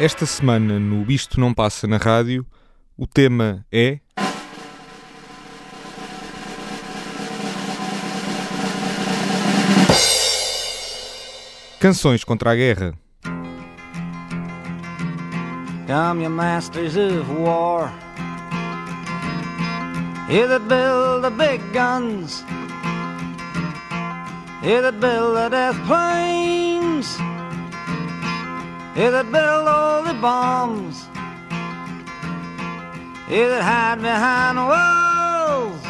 Esta semana no Isto Não Passa na Rádio, o tema é. Canções contra a guerra. Come, you masters of war. You that build the big guns. You that build the death planes. You that build all the bombs. You that hide behind walls.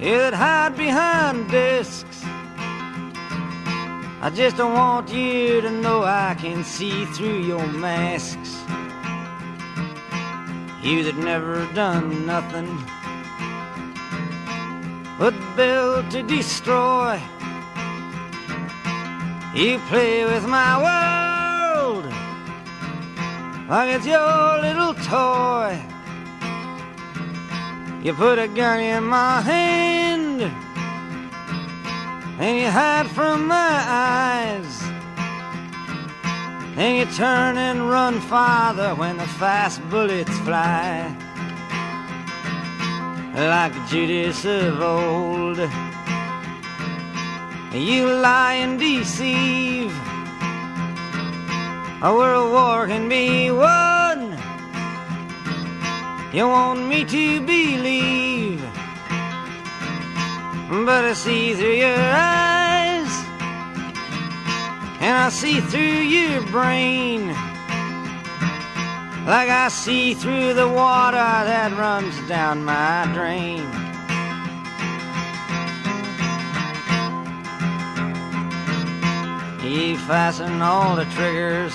You that hide behind discs. I just don't want you to know I can see through your masks. You that never done nothing but build to destroy. You play with my world like it's your little toy. You put a gun in my hand and you hide from my eyes. And you turn and run farther when the fast bullets fly. Like Judas of old, you lie and deceive. A world war can be won. You want me to believe but I see through your eyes, and I see through your brain, like I see through the water that runs down my drain. You fasten all the triggers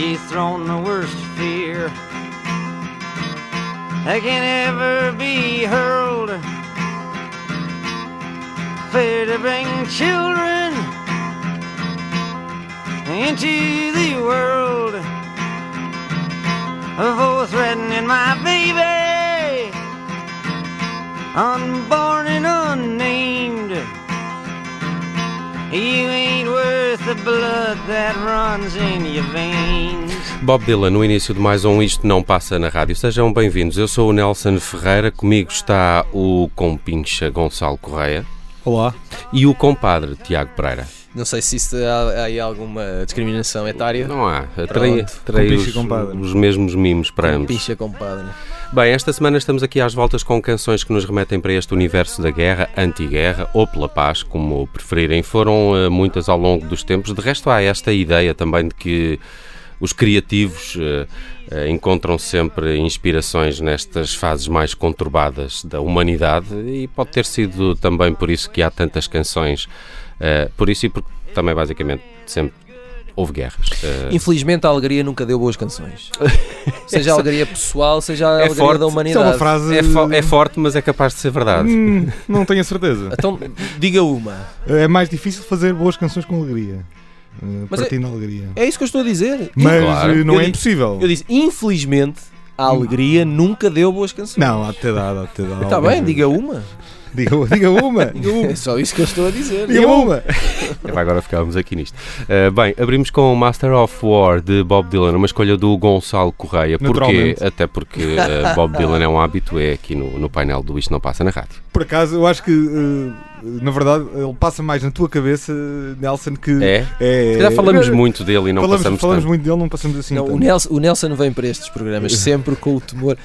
You've thrown the worst fear that can ever be hurled. Fear to bring children into the world. For threatening my baby, unborn and unnamed. Bob Dylan, no início de mais um Isto Não Passa na Rádio. Sejam bem-vindos. Eu sou o Nelson Ferreira, comigo está o compincha Gonçalo Correia. Olá. E o compadre Tiago Pereira. Não sei se isso há, há aí alguma discriminação etária. Não há. Terei, terei os, os, mesmos mimos para ambos. Picha, compadre. Bem, esta semana estamos aqui às voltas com canções que nos remetem para este universo da guerra, anti-guerra ou pela paz, como preferirem. Foram uh, muitas ao longo dos tempos. De resto, há esta ideia também de que os criativos uh, uh, encontram sempre inspirações nestas fases mais conturbadas da humanidade e pode ter sido também por isso que há tantas canções. Uh, por isso e porque também basicamente sempre houve guerras. Infelizmente a alegria nunca deu boas canções. seja a alegria pessoal, seja a é alegria forte. da humanidade. é, uma frase... é, fo é, forte, mas é capaz de ser verdade. Hum, não tenho a certeza. então diga uma. É mais difícil fazer boas canções com alegria. Uh, Mas partindo é, alegria. É isso que eu estou a dizer. Mas Claro. não Eu é impossível. Eu disse, infelizmente, a alegria nunca deu boas canções. Não, há de ter dado, há de ter dado. Está bem, diga uma. Diga, diga uma. É só isso que eu estou a dizer. Diga uma. É, vai agora ficávamos aqui nisto. Uh, bem, abrimos com Master of War de Bob Dylan, uma escolha do Gonçalo Correia. Porquê? Até porque uh, Bob Dylan é um hábito, é aqui no, no painel do Isto Não Passa na Rádio. Por acaso, eu acho que, uh, na verdade, ele passa mais na tua cabeça, Nelson, que É? é. Já falamos muito dele e não falamos, passamos falamos tanto. muito dele, não passamos assim. Não, tanto. o, Nelson, o Nelson vem para estes programas sempre com o temor.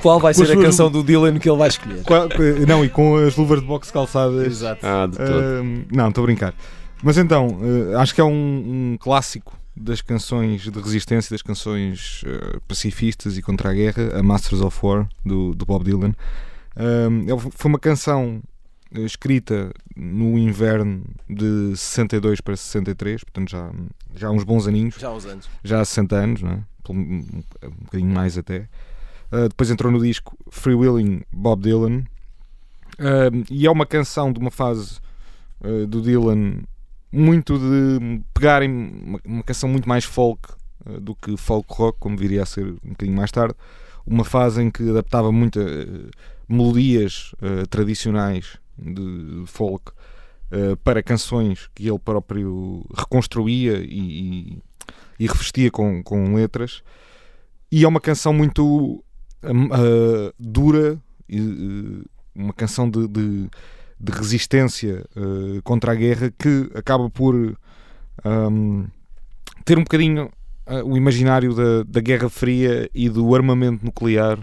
Qual vai ser a canção do Dylan que ele vai escolher? Qua- Não, e com as luvas de boxe calçadas. Exato. Ah, de todo. Uh, não, estou a brincar. Mas então, uh, acho que é um, um clássico das canções de resistência, das canções uh, pacifistas e contra a guerra, a Masters of War, do, do Bob Dylan. Um, ele- foi uma canção escrita no inverno de 62 para 63, portanto já, já há uns bons aninhos, Já há uns anos. já há 60 anos, não é? Um, bocadinho mais até. Uh, depois entrou no disco Free Willing Bob Dylan Uh, e é uma canção de uma fase uh, do Dylan muito de pegarem uma, uma canção muito mais folk do que folk rock, como viria a ser um bocadinho mais tarde. Uma fase em que adaptava muito melodias tradicionais de folk uh, para canções que ele próprio reconstruía e, e, e revestia com, com letras. E é uma canção muito uh, dura, e, uh, uma canção de, de, de resistência uh, contra a guerra que acaba por um, ter um bocadinho uh, o imaginário da, da Guerra Fria e do armamento nuclear,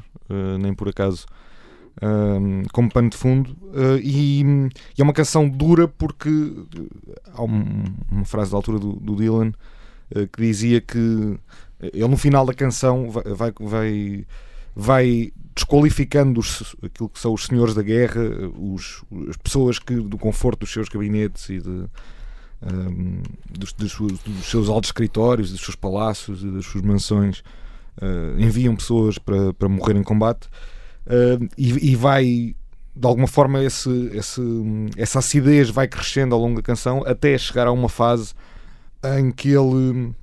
nem por acaso, um, como pano de fundo. E, e, é uma canção dura porque há um, uma frase da altura do, do Dylan que dizia que ele no final da canção vai, vai, vai, vai desqualificando os, aquilo que são os senhores da guerra, os, as pessoas que do conforto dos seus gabinetes e de, um, dos, dos, dos, seus altos escritórios, dos seus palácios e das suas mansões, uh, enviam pessoas para, para morrer em combate uh, e, e, vai de alguma forma esse, esse, essa acidez vai crescendo ao longo da canção até chegar a uma fase em que ele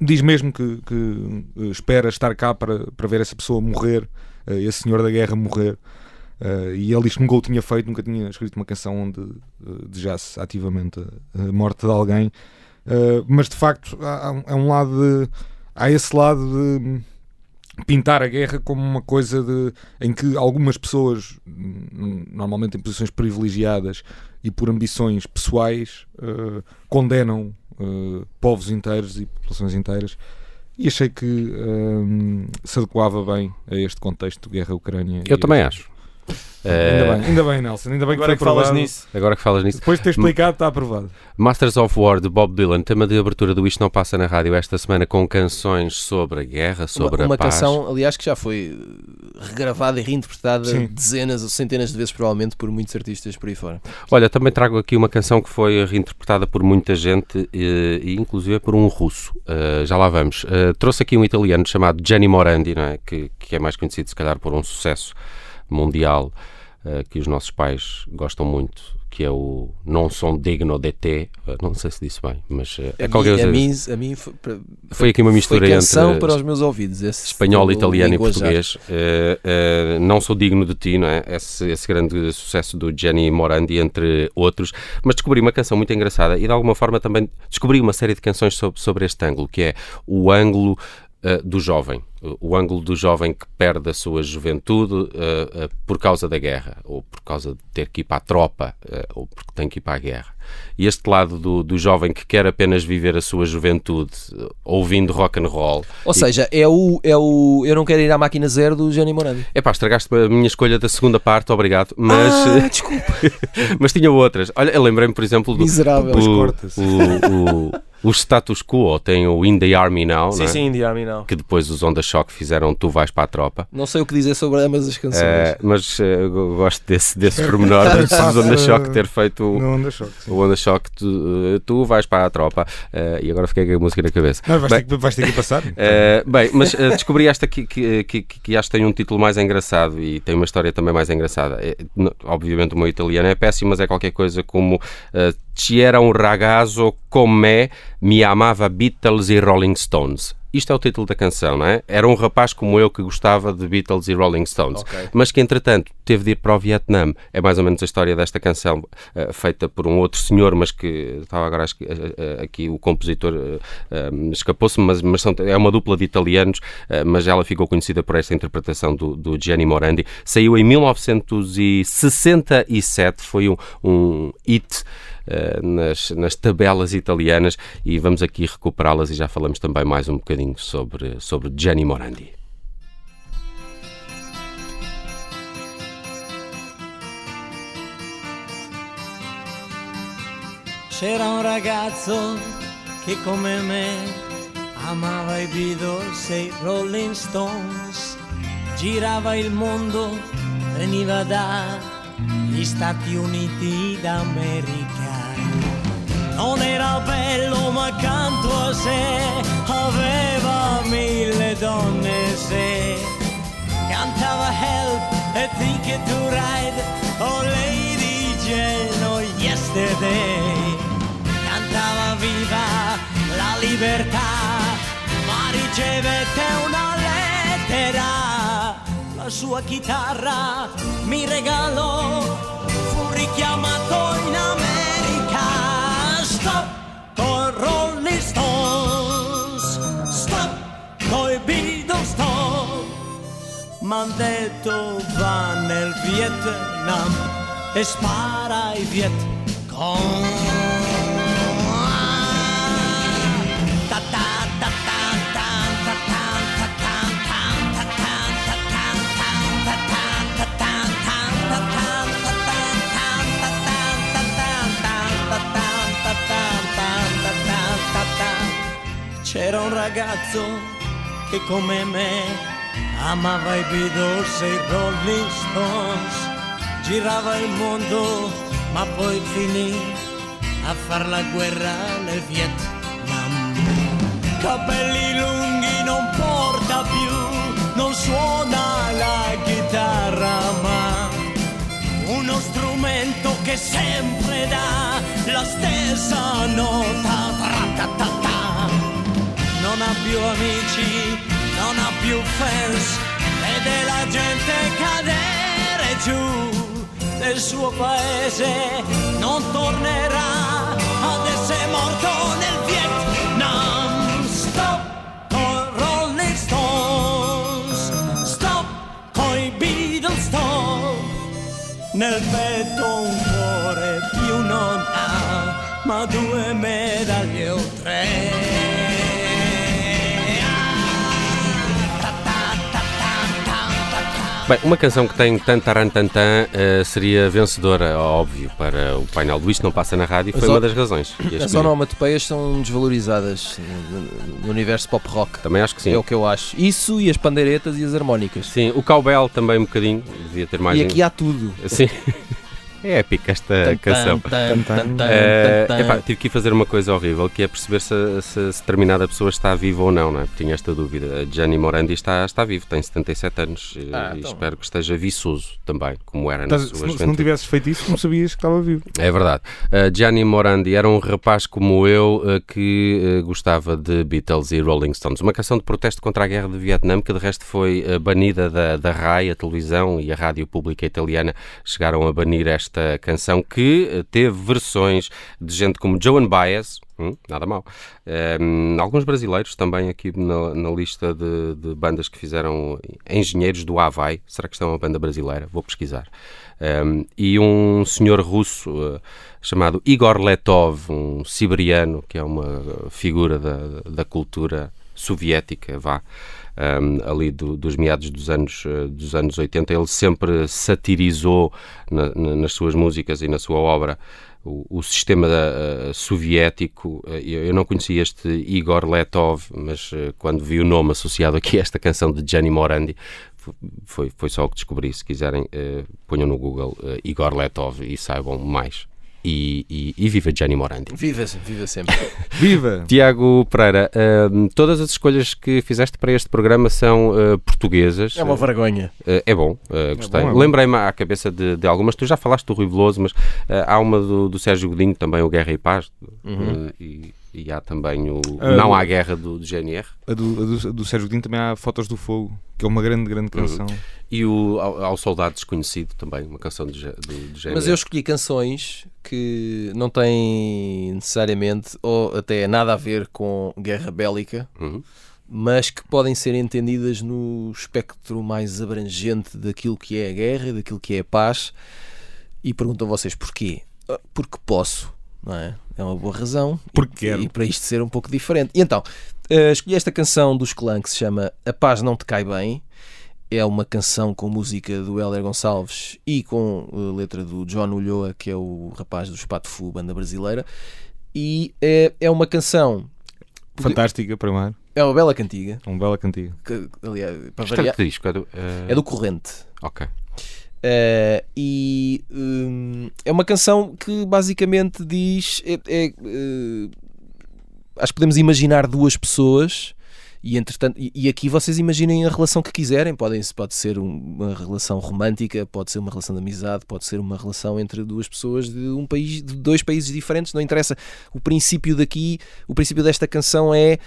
diz mesmo que, que espera estar cá para, para ver essa pessoa morrer, uh, esse senhor da guerra morrer. Uh, e ele diz que nunca o tinha feito, nunca tinha escrito uma canção onde uh, desejasse ativamente a, morte de alguém. mas de facto há, há um lado de, há esse lado de pintar a guerra como uma coisa de, em que algumas pessoas, normalmente em posições privilegiadas e por ambições pessoais, condenam Uh, povos inteiros e populações inteiras e achei que um, se adequava bem a este contexto de guerra-Ucrânia. Eu também acho. Ainda, bem, ainda bem, Nelson. Ainda bem Agora que, que falas nisso. Agora que falas nisso. Depois de ter explicado, está aprovado. Masters of War de Bob Dylan, tema de abertura do Isto Não Passa na Rádio esta semana com canções sobre a guerra, sobre uma, uma a paz. canção, aliás, que já foi regravada e reinterpretada Sim. dezenas ou centenas de vezes, provavelmente, por muitos artistas por aí fora. Olha, também trago aqui uma canção que foi reinterpretada por muita gente e, e inclusive por um russo. Uh, já lá vamos. Uh, trouxe aqui um italiano chamado Gianni Morandi, não é? que, que é mais conhecido, se calhar, por um sucesso mundial uh, que os nossos pais gostam muito, que é o Non Son Digno de Te. Uh, não sei se disse bem, mas uh, é a, qualquer mim, a, coisa. mim, a mim foi, Foi aqui uma mistura entre para os meus ouvidos. Espanhol, italiano e português. Eh, eh, não sou digno de ti, não é? Esse, esse grande sucesso do Gianni Morandi, entre outros. Mas descobri uma canção muito engraçada e de alguma forma também descobri uma série de canções sobre, sobre este ângulo, que é o ângulo eh, do jovem. O ângulo do jovem que perde a sua juventude eh, eh, por causa da guerra, ou por causa de ter que ir para a tropa, eh, ou porque tem que ir para a guerra. E este lado do, do jovem que quer apenas viver a sua juventude eh, ouvindo rock and roll, Ou seja, é o, é o Eu Não Quero Ir à Máquina Zero do Gianni Morandi. É pá, estragaste a minha escolha da segunda parte, obrigado. Mas, Ah, desculpa. mas tinha outras. Olha, eu lembrei-me, por exemplo, do. Miserável. O, o, o, o status quo tem o In the Army Now, não Sim, é? sim, Indie Army não. que depois os Onda Shock fizeram Tu Vais para a Tropa. Não sei o que dizer sobre ambas as canções. Eh, mas eh, eu gosto desse, desse pormenor dos Onda Shock ter feito o, choque. sim. o Onda Shock tu, eh, tu Vais para a Tropa. E agora fiquei com a música na cabeça. Não, vais, Bem, ter que, vais ter que passar. Uh, bem, mas descobri esta que, que, que, que acho que tem um título mais engraçado e tem uma história também mais engraçada. É, obviamente o meu italiano é péssimo, mas é qualquer coisa como C'era un ragazzo come mi amava Beatles e Rolling Stones. Isto é o título da canção, não é? Era um rapaz como eu que gostava de Beatles e Rolling Stones, Ok. mas que entretanto teve de ir para o Vietnã. É mais ou menos a história desta canção, uh, feita por um outro senhor, mas que estava agora acho uh, aqui o compositor uh, um, escapou-se, mas, mas são- é uma dupla de italianos, mas ela ficou conhecida por esta interpretação do, do Gianni Morandi. Saiu em 1967, foi um, um hit. Uh, nas, nas tabelas italianas e vamos aqui recuperá-las e já falamos também mais um bocadinho sobre, sobre Gianni Morandi. C'era un ragazzo che come me amava i Beatles e i Rolling Stones, girava il mondo, veniva dagli gli Stati Uniti d'America. Non era bello ma accanto a sé aveva mille donne se cantava Help e Ticket to Ride oh Lady oh Yesterday cantava viva la libertà ma ricevette una lettera la sua chitarra mi regalò fu richiamato in America stop con Rolling Stones. Stop coi Beatles stop. M'han detto va Vietnam e spara ai Viet C'era un ragazzo che come me amava i Beatles e i Rolling Stones, girava il mondo ma poi finì a far la guerra nel Vietnam. Capelli lunghi non porta più, non suona la chitarra ma uno strumento che sempre dà la stessa nota. Tra-ta-ta-ta. Non ha più amici, non ha più fans, vede la gente cadere giù nel suo paese, non tornerà ad essere morto nel Vietnam. Stop con Rolling Stones, stop con i Beatles, stop nel petto un cuore più non ha, ma due medaglie o tre. Bem, uma canção que tem tantarantantan uh, seria vencedora, óbvio, para o painel do Isto Não Passa na Rádio, foi As uma das razões. As onomatopeias são desvalorizadas no- no universo pop rock. Também acho que sim. É o que eu acho. Isso e as pandeiretas e as harmónicas. Sim, o cowbell também um bocadinho, devia ter mais... E aqui há tudo. Sim. É épica esta Tan, canção. tan, tan, tan, tan, Eh, tan, epá, tive que ir fazer uma coisa horrível, que é perceber se, se- se determinada pessoa está viva ou não, não é? Tinha esta dúvida. Gianni Morandi está, está vivo, tem 77 anos e, Ah, e então. espero que esteja viçoso também, como era na sua se, não, se não tivesses feito isso, não sabias que estava vivo. É verdade. Uh, Gianni Morandi era um rapaz como eu uh, que uh, gostava de Beatles e Rolling Stones. Uma canção de protesto contra a guerra do Vietnã, que de resto foi uh, banida da, da RAI, a televisão e a rádio pública italiana chegaram a banir esta canção que uh, teve versões de gente como Joan Baez, hum, nada mal, um, alguns brasileiros também aqui na, na lista de, de bandas que fizeram Engenheiros do Havaí. Será que isto é uma banda brasileira? Vou pesquisar. Um, e um senhor russo uh, chamado Igor Letov, um siberiano, que é uma figura da, da cultura soviética, vá, um, ali do- dos meados dos anos, uh, dos anos 80. Ele sempre satirizou na- na- nas suas músicas e na sua obra o, o sistema uh, soviético. Uh, eu, eu não conhecia este Igor Letov, mas uh, quando vi o nome associado aqui a esta canção de Gianni Morandi, foi, foi só o que descobri. Se quiserem, ponham no Google Igor Letov e saibam mais. E, e, e viva Gianni Morandi. Viva, viva sempre. Viva! Tiago Pereira, hum, todas as escolhas que fizeste para este programa são uh, portuguesas. É uma vergonha. Uh, é bom, uh, gostei. bom, é bom. Lembrei-me à cabeça de, de algumas. Tu já falaste do Rui Veloso, mas uh, há uma do, do Sérgio Godinho, também o Guerra e Paz. uh, e, e há também o Ah, Não há Guerra do, do GNR. A do, a do, a do Sérgio Godinho também há Fotos do Fogo, que é uma grande, grande canção. E o Ao, ao Soldado Desconhecido também, uma canção do, do, do GNR. Mas eu escolhi canções que não têm necessariamente ou até nada a ver com guerra bélica, Uhum. mas que podem ser entendidas no espectro mais abrangente daquilo que é a guerra, daquilo que é a paz. E pergunto a vocês porquê? Ah, Porque posso, não é? É uma boa razão. Porque e, e para isto ser um pouco diferente. E então, eh, escolhi esta canção dos Clã que se chama A Paz Não Te Cai Bem. É uma canção com música do Héler Gonçalves e com eh, letra do John Ulloa, que é o rapaz do Espato Fu, banda brasileira. E é, é uma canção, Fantástica, primeiro. é uma bela cantiga, É uma bela cantiga. que, aliás, para é variar, que disco? É do, uh, é do Corrente. Ok. Eh, e hum, é uma canção que basicamente diz. é- é, eh, acho que podemos imaginar duas pessoas. E, entretanto, e, e aqui vocês imaginem a relação que quiserem. Podem, pode ser um- uma relação romântica, pode ser uma relação de amizade, pode ser uma relação entre duas pessoas de um país, de dois países diferentes. Não interessa. O princípio daqui, o princípio desta canção é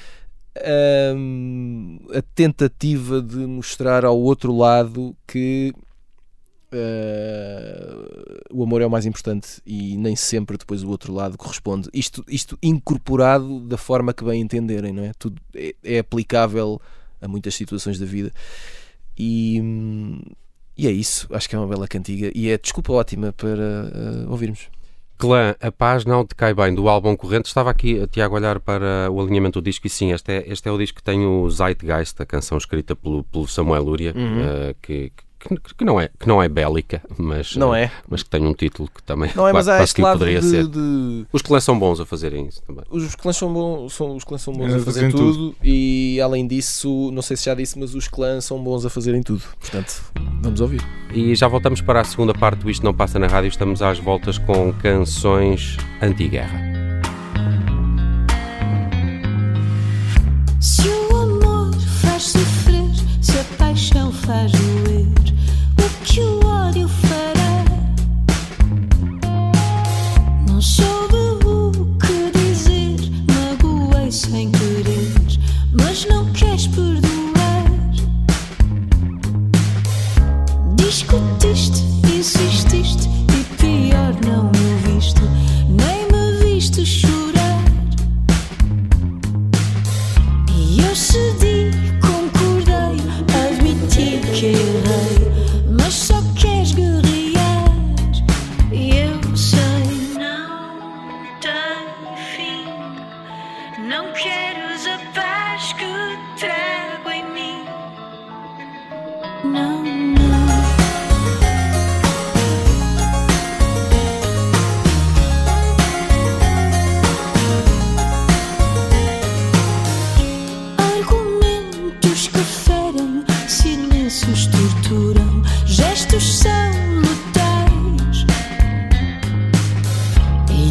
hum, a tentativa de mostrar ao outro lado que uh, o amor é o mais importante e nem sempre depois o outro lado corresponde. Isto, isto incorporado da forma que bem entenderem, não é? Tudo é, é aplicável a muitas situações da vida. E, e é isso, acho que é uma bela cantiga e é desculpa ótima para uh, ouvirmos. Clã, a paz não te cai bem, do álbum corrente. Estava aqui, Tiago, a olhar para o alinhamento do disco e sim, este é, este é o disco que tem o Zeitgeist, a canção escrita pelo, pelo Samuel Lúria, Uhum. eh, que, que, que não é, que não é bélica, mas, Não eh, é? mas que tem um título que também Não é, mas quase, há que poderia de, ser. de- Os clãs são bons a fazerem isso também. Os clãs são bons, são, os clãs são bons É, a fazer fazerem tudo, e além disso, não sei se já disse, mas os clãs são bons a fazerem tudo. Portanto, vamos ouvir. E já voltamos para a segunda parte do Isto Não Passa na Rádio. Estamos às voltas com canções anti-guerra.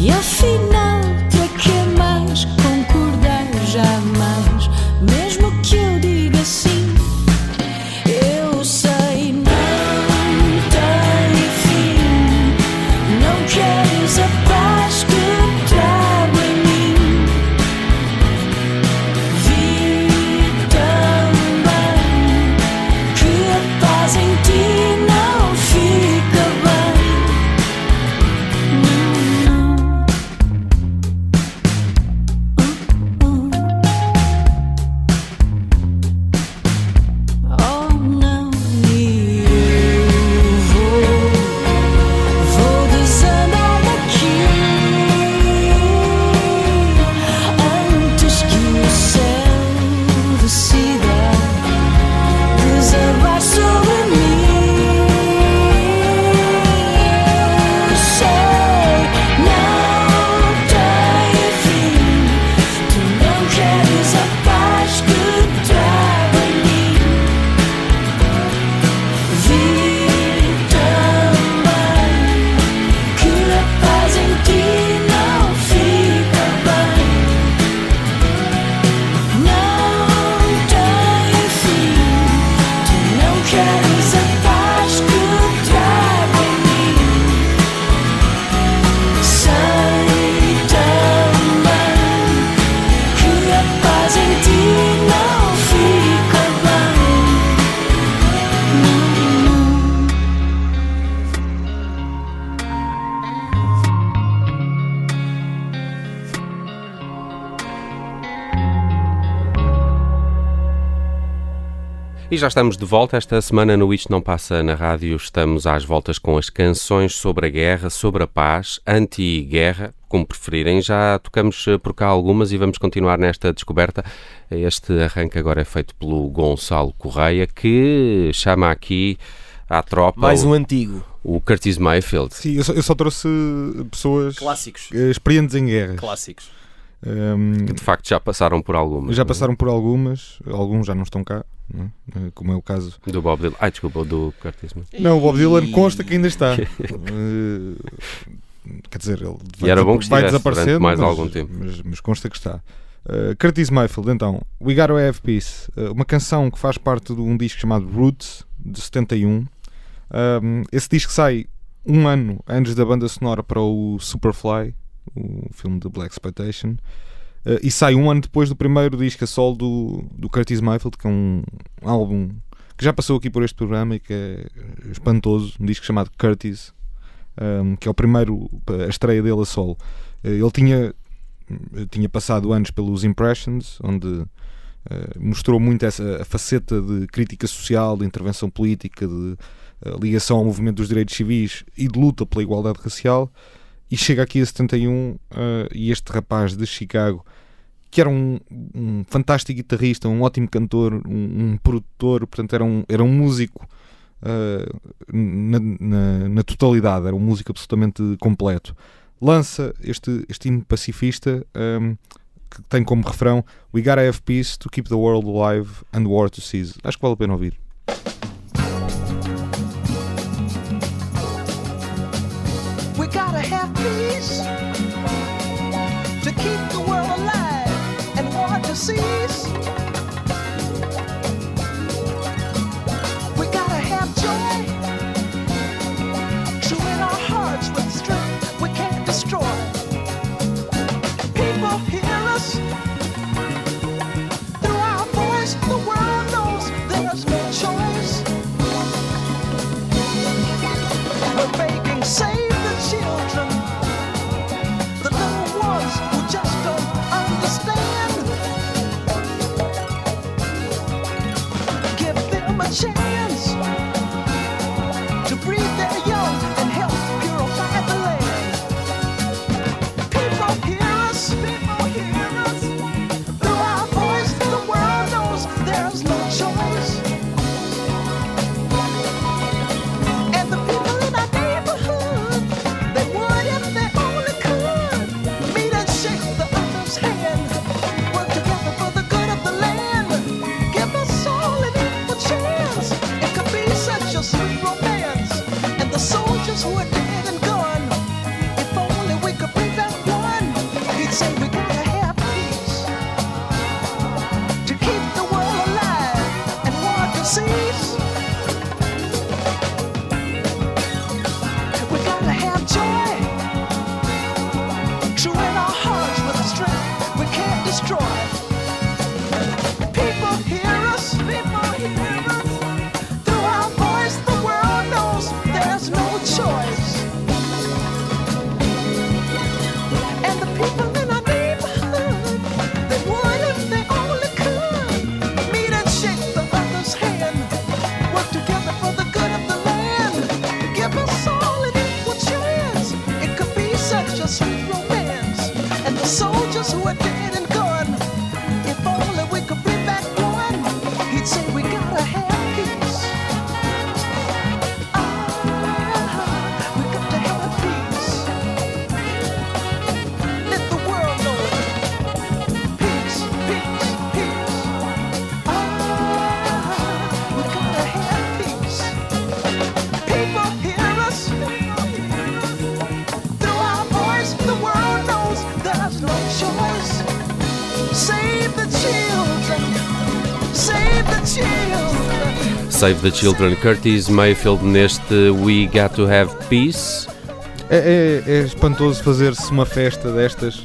E afinal, E já estamos de volta. Esta semana no Isto Não Passa na Rádio estamos às voltas com as canções sobre a guerra, sobre a paz, anti-guerra, como preferirem. Já tocamos eh, por cá algumas e vamos continuar nesta descoberta. Este arranque agora é feito pelo Gonçalo Correia, que chama aqui à tropa Mais o, um antigo. o Curtis Mayfield. Sim, eu só, eu só trouxe pessoas Clássicos. eh, experientes em guerras. Clássicos. Um, Que de facto já passaram por algumas. já é? passaram por algumas, alguns já não estão cá, é? Eh, como é o caso. Do Bob Dylan. Ai, desculpa, do Curtis. Não, o Bob Dylan consta que ainda está. Eh, quer dizer, ele vai, era bom que vai durante mais mas, algum tempo. Mas, mas consta que está. Uh, Curtis Mayfield, então, We Gotta Have Peace, uh, uma canção que faz parte de um disco chamado Roots, de 71. Um, esse disco sai um ano antes da banda sonora para o Superfly, o filme de Black Exploitation, uh, e sai um ano depois do primeiro disco a solo do, do Curtis Mayfield, que é um álbum que já passou aqui por este programa e que é espantoso, um disco chamado Curtis, um, que é o primeiro, a estreia dele a solo. Uh, Ele tinha, tinha passado anos pelos Impressions, onde uh, mostrou muito essa faceta de crítica social, de intervenção política, de ligação ao movimento dos direitos civis e de luta pela igualdade racial. E chega aqui a 71 uh, e este rapaz de Chicago, que era um, um fantástico guitarrista, um ótimo cantor, um, um produtor, portanto era um, era um músico uh, na, na, na totalidade, era um músico absolutamente completo. Lança este, este hino pacifista um, que tem como refrão We gotta have peace to keep the world alive and war to cease. Acho que vale a pena ouvir. Save the children. Curtis Mayfield neste We Got to Have Peace. É, é- é espantoso fazer-se uma festa destas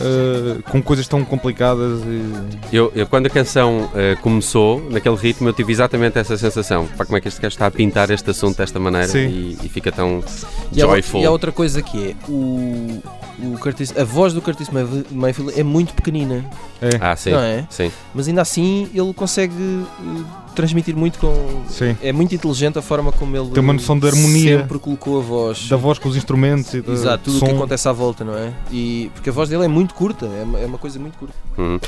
uh, com coisas tão complicadas e Eu, eu- quando a canção eh, começou, naquele ritmo, eu tive exatamente essa sensação. Pá, como é que este gajo está a pintar este assunto desta maneira e, e fica tão E joyful. e há outra coisa que é o, o Curtis, a voz do Curtis Mayf- Mayfield é muito pequenina, é, Ah, sim. não é? Sim. Mas ainda assim ele consegue eh, transmitir muito com. sim. É muito inteligente a forma como ele Tem uma noção de harmonia. sempre colocou a voz. Da voz com os instrumentos e da Exato, tudo o que acontece à volta, não é? E, porque a voz dele é muito curta, é uma, é uma coisa muito curta. Uhum.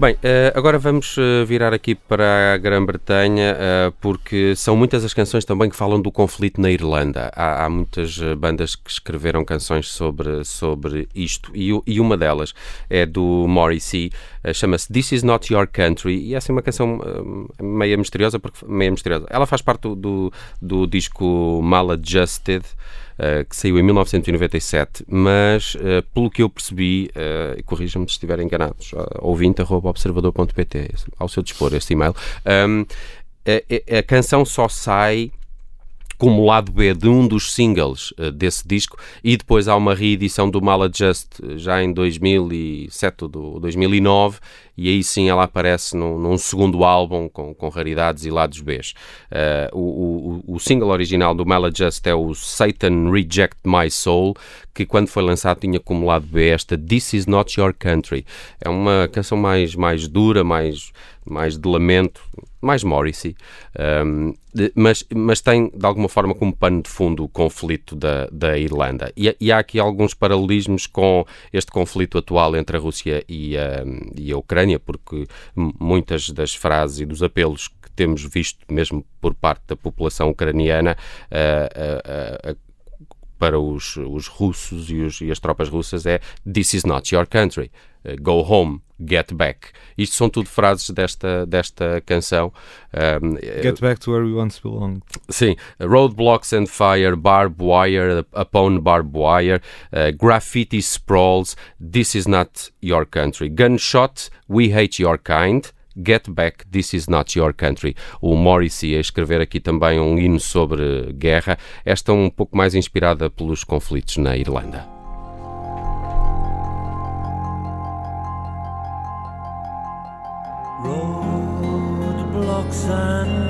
Bem, eh, agora vamos eh, virar aqui para a Grã-Bretanha, eh, porque são muitas as canções também que falam do conflito na Irlanda. Há, há muitas bandas que escreveram canções sobre, sobre isto, e, e uma delas é do Morrissey, chama-se This Is Not Your Country, e essa é uma canção meia misteriosa, porque meia misteriosa. Ela faz parte do, do, do disco Maladjusted, Uh, que saiu em 1997, mas uh, pelo que eu percebi, uh, e corrijam-me se estiver enganados, uh, ouvinte.observador.pt, ao seu dispor este e-mail, um, a, a- a canção só sai como lado B de um dos singles uh, desse disco e depois há uma reedição do Maladjust uh, já em 2007 ou do 2009 e aí sim ela aparece num, num segundo álbum com, com raridades e lados B. Uh, o, o, o single original do Maladjust é o Satan Reject My Soul que quando foi lançado tinha como lado B esta This Is Not Your Country. É uma canção mais, mais dura, mais, mais de lamento, mais Morrissey, um, de- mas, mas tem de alguma forma como pano de fundo o conflito da, da Irlanda. E, e há aqui alguns paralelismos com este conflito atual entre a Rússia e a, e a Ucrânia, porque muitas das frases e dos apelos que temos visto, mesmo por parte da população ucraniana, ah, ah, ah, para os, os russos e, os- e as tropas russas é This is not your country. Uh, Go home, get back. Isto são tudo frases desta, desta canção. Um, eh, Get back to where we once belonged. Sim, roadblocks and fire, barbed wire upon barbed wire, uh, graffiti sprawls, this is not your country. Gunshot, we hate your kind. Get back, this is not your country. O Morrissey a escrever aqui também um hino sobre guerra, esta um pouco mais inspirada pelos conflitos na Irlanda. and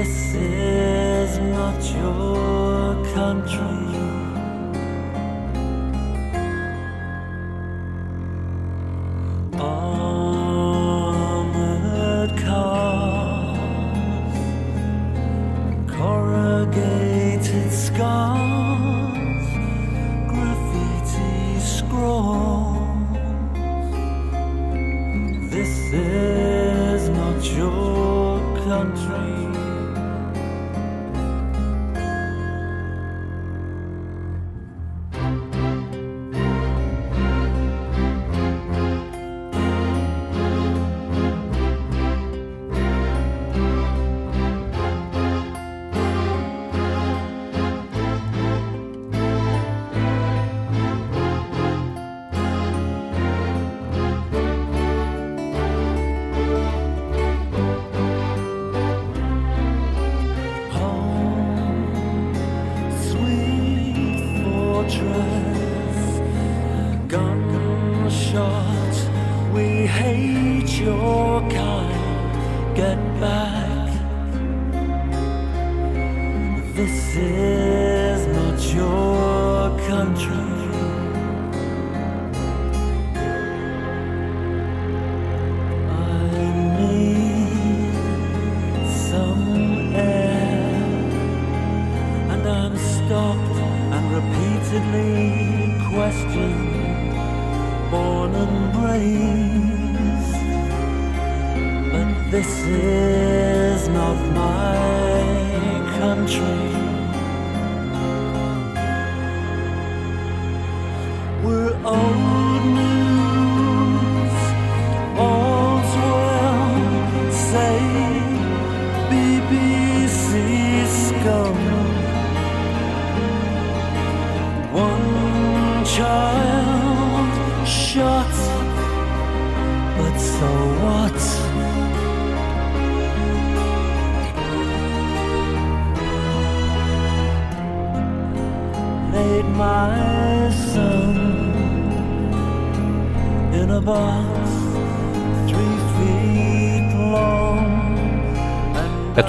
This is not your country.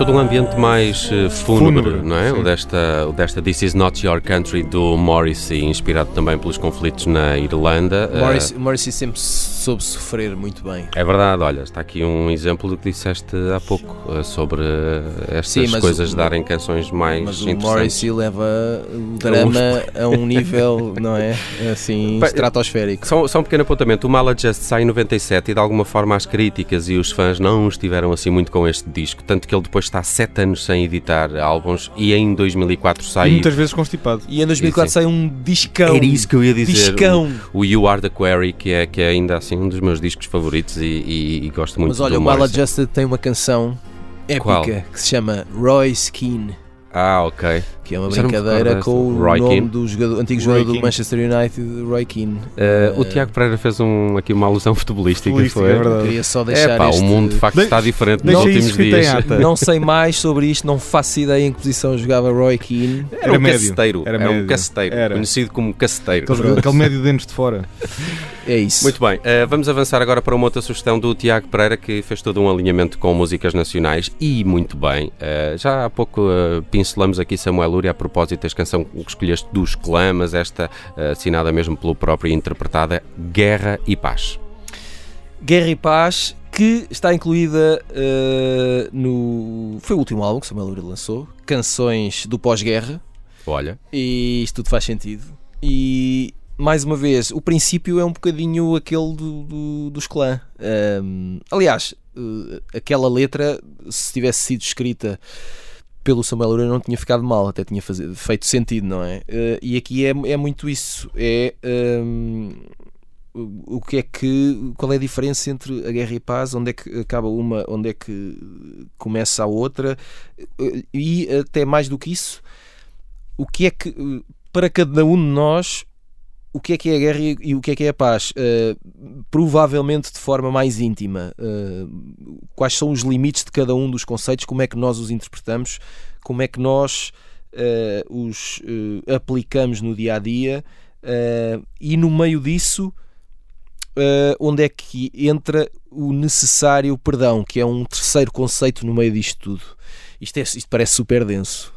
Todo um ambiente mais eh, fúnebre, Fúnebre, não é? sim. O desta, o desta This Is Not Your Country do Morrissey, inspirado também pelos conflitos na Irlanda. Eh, Morrissey, Morrissey sempre soube sofrer muito bem. É verdade, olha, está aqui um exemplo do que disseste há pouco sobre eh, estas Sim, mas coisas o- de darem canções mais Mas o interessantes. Morrissey leva o drama a um nível, não é? Assim, estratosférico. Só, só um pequeno apontamento. O Mala Just sai em 97 e de alguma forma as críticas e os fãs não estiveram assim muito com este disco, tanto que ele depois está 7 anos sem editar álbuns e em 2004 E sai. muitas vezes constipado. E em 2004 Sim. sai um discão. Era isso que eu ia dizer. Discão. O, o You Are the Quarry, que é, que é ainda assim um dos meus discos favoritos e, e- e gosto muito Mas olha, do o Mala tem uma canção épica Qual? que se chama Roy Keane, Ah, ok. Que é uma Já brincadeira com o. Roy nome Keane. do jogador- antigo Roy jogador do. Manchester United, Roy Keane. Eh, o Eh, Tiago Pereira fez um, aqui uma alusão futebolística, Futebolística, foi? é verdade. Queria só É deixar pá, este... o mundo de facto De- está diferente nos últimos dias. Não sei mais sobre isto, não faço ideia em que posição jogava Roy Keane. Era, Era um médio. caceteiro, Era era, um caceteiro, Era. conhecido como caceteiro. Aquele, aquele médio de dentes de fora. É isso. Muito bem, eh, vamos avançar agora para uma outra sugestão do Tiago Pereira que fez todo um alinhamento com músicas nacionais e muito bem. Eh, já há pouco pincelamos aqui Samuel Lúria a propósito da canção que escolheste dos Clamas, esta eh, assinada mesmo pelo próprio e interpretada Guerra e Paz. Guerra e Paz, que está incluída eh, no. Foi o último álbum que Samuel Lúria lançou, Canções do Pós-Guerra, Olha, e isto tudo faz sentido. E mais uma vez, o princípio é um bocadinho aquele do, do- dos clã. Ahm, aliás, eh, aquela letra, se tivesse sido escrita pelo Samuel Lúria, não tinha ficado mal, até tinha feito sentido, não é? Eh, e aqui é, é muito isso. É. ahm, o o que é que qual é a diferença entre a guerra e a paz onde é que acaba uma onde é que começa a outra Eh, e até mais do que isso o que é que eh, para cada um de nós o que é que é a guerra e, o que é que é a paz? Eh, provavelmente de forma mais íntima. Eh, quais são os limites de cada um dos conceitos? Como é que nós os interpretamos? Como é que nós eh, os aplicamos no dia a dia? E no meio disso onde é que entra o necessário perdão, que é um terceiro conceito no meio disto tudo. Isto, é, isto parece super denso,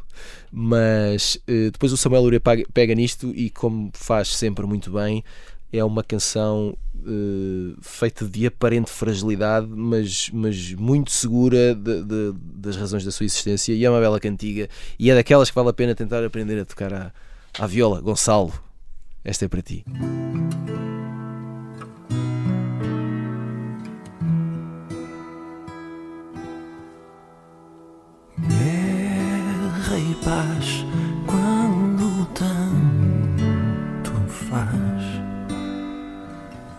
mas eh, depois o Samuel Lúria pega, nisto e, como faz sempre muito bem, é uma canção eh, feita de aparente fragilidade, mas, mas muito segura de- de- das razões da sua existência. E é uma bela cantiga, e é daquelas que vale a pena tentar aprender a tocar à, à viola. Gonçalo, esta é para ti. Paz quando tanto faz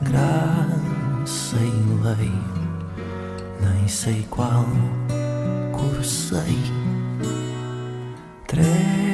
graça e lei, nem sei qual cursei. Treva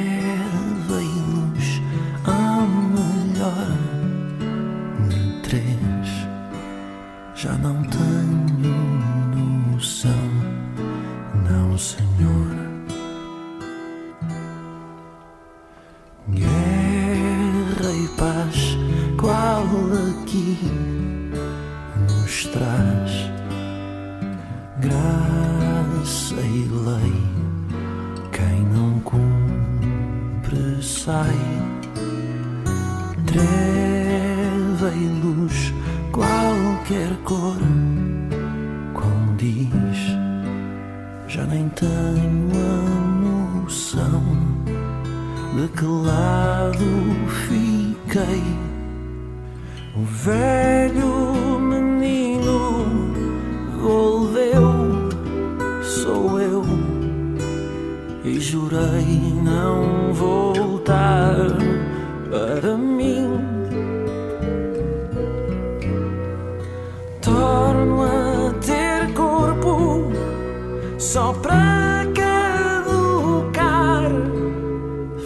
só para caducar.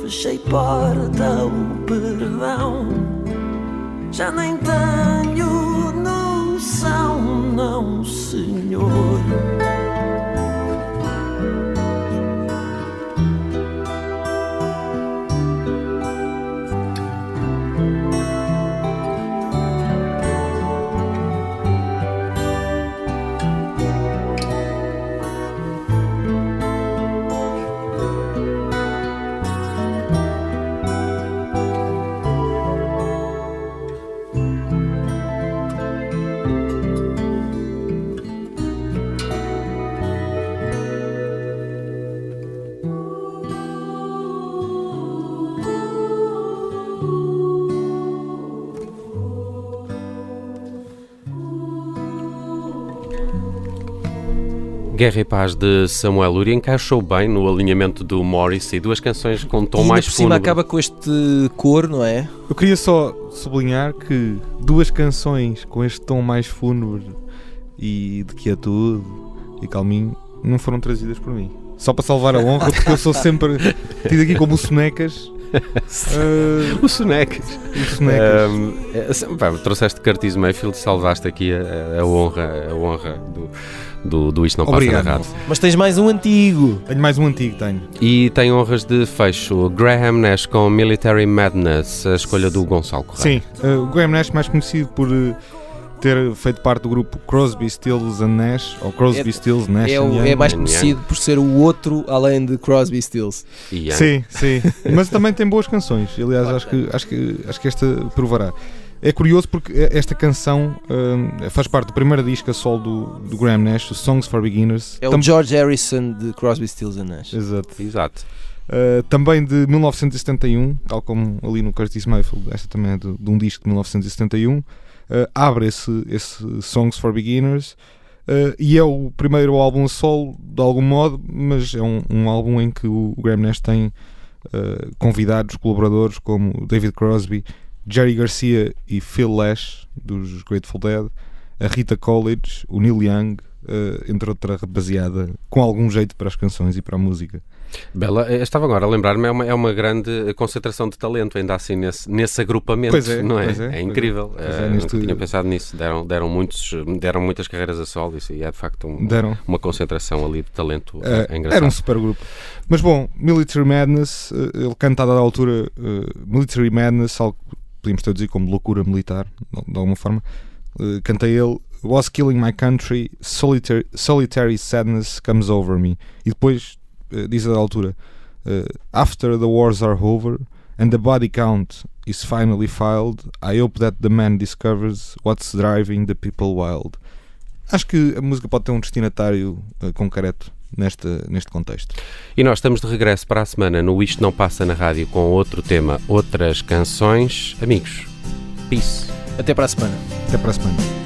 Fechei porta, o perdão. Já nem tenho noção, não, senhor. Guerra e Paz de Samuel Luria encaixou bem no alinhamento do Morris e duas canções com um tom e mais por cima acaba com este cor, não é? Eu queria só sublinhar que duas canções com este tom mais fúnebre e de quietude e calminho não foram trazidas por mim. Só para salvar a honra, porque eu sou sempre tido aqui como o Sonecas. Ah, O Sonecas. o Sonecas. Um, é, pá, trouxeste Curtis Mayfield, salvaste aqui a, a honra, a honra do, do, do Isto Não Passa Obrigado. na Rádio. Mas tens mais um antigo. Tenho mais um antigo, tenho. E tem honras de fecho Graham Nash com Military Madness, a escolha do Gonçalo Correia. Sim, uh, o Graham Nash, mais conhecido por uh, ter feito parte do grupo Crosby, Stills and Nash, ou Crosby, É- Stills, Nash É, o- Young. é mais conhecido por ser o outro além de Crosby, Stills. Young. Sim, sim. Mas também tem boas canções. Aliás, acho que, acho, que, acho que esta provará. É curioso porque esta canção uh, faz parte do primeiro disco a solo do, do Graham Nash, o Songs for Beginners. É o Tam- George Harrison de Crosby, Stills and Nash. Exato. Exato. Uh, também de 1971, tal como ali no Curtis Mayfield, esta também é de, de um disco de 1971. Uh, abre esse, esse Songs for Beginners uh, e é o primeiro álbum a solo, de algum modo, mas é um, um álbum em que o Graham Nash tem uh, convidados, colaboradores como David Crosby, Jerry Garcia e Phil Lash, dos Grateful Dead, a Rita College, o Neil Young, uh, entre outra rapaziada, com algum jeito para as canções e para a música. Bela, eh, estava agora a lembrar-me, é uma, é uma grande concentração de talento, ainda assim, nesse, nesse agrupamento, Pois é, não é? é, É, é. incrível. Pois é, Eh, neste- tinha pensado nisso. Deram, deram, muitos, deram muitas carreiras a solo isso, e é de facto um- uma concentração ali de talento engraçado. era um super grupo. Mas bom, Military Madness, ele canta a dada altura eh, Military Madness, algo podíamos traduzir como loucura militar, de alguma forma. Eh, canta ele Was killing my country, solitary, solitary sadness comes over me. E depois eh, diz a dada altura eh, After the wars are over and the body count is finally filed, I hope that the man discovers what's driving the people wild. Acho que a música pode ter um destinatário eh, concreto nesta, neste contexto. E nós estamos de regresso para a semana no Isto Não Passa na Rádio com outro tema, outras canções. Amigos, peace. Até para a semana. Até para a semana.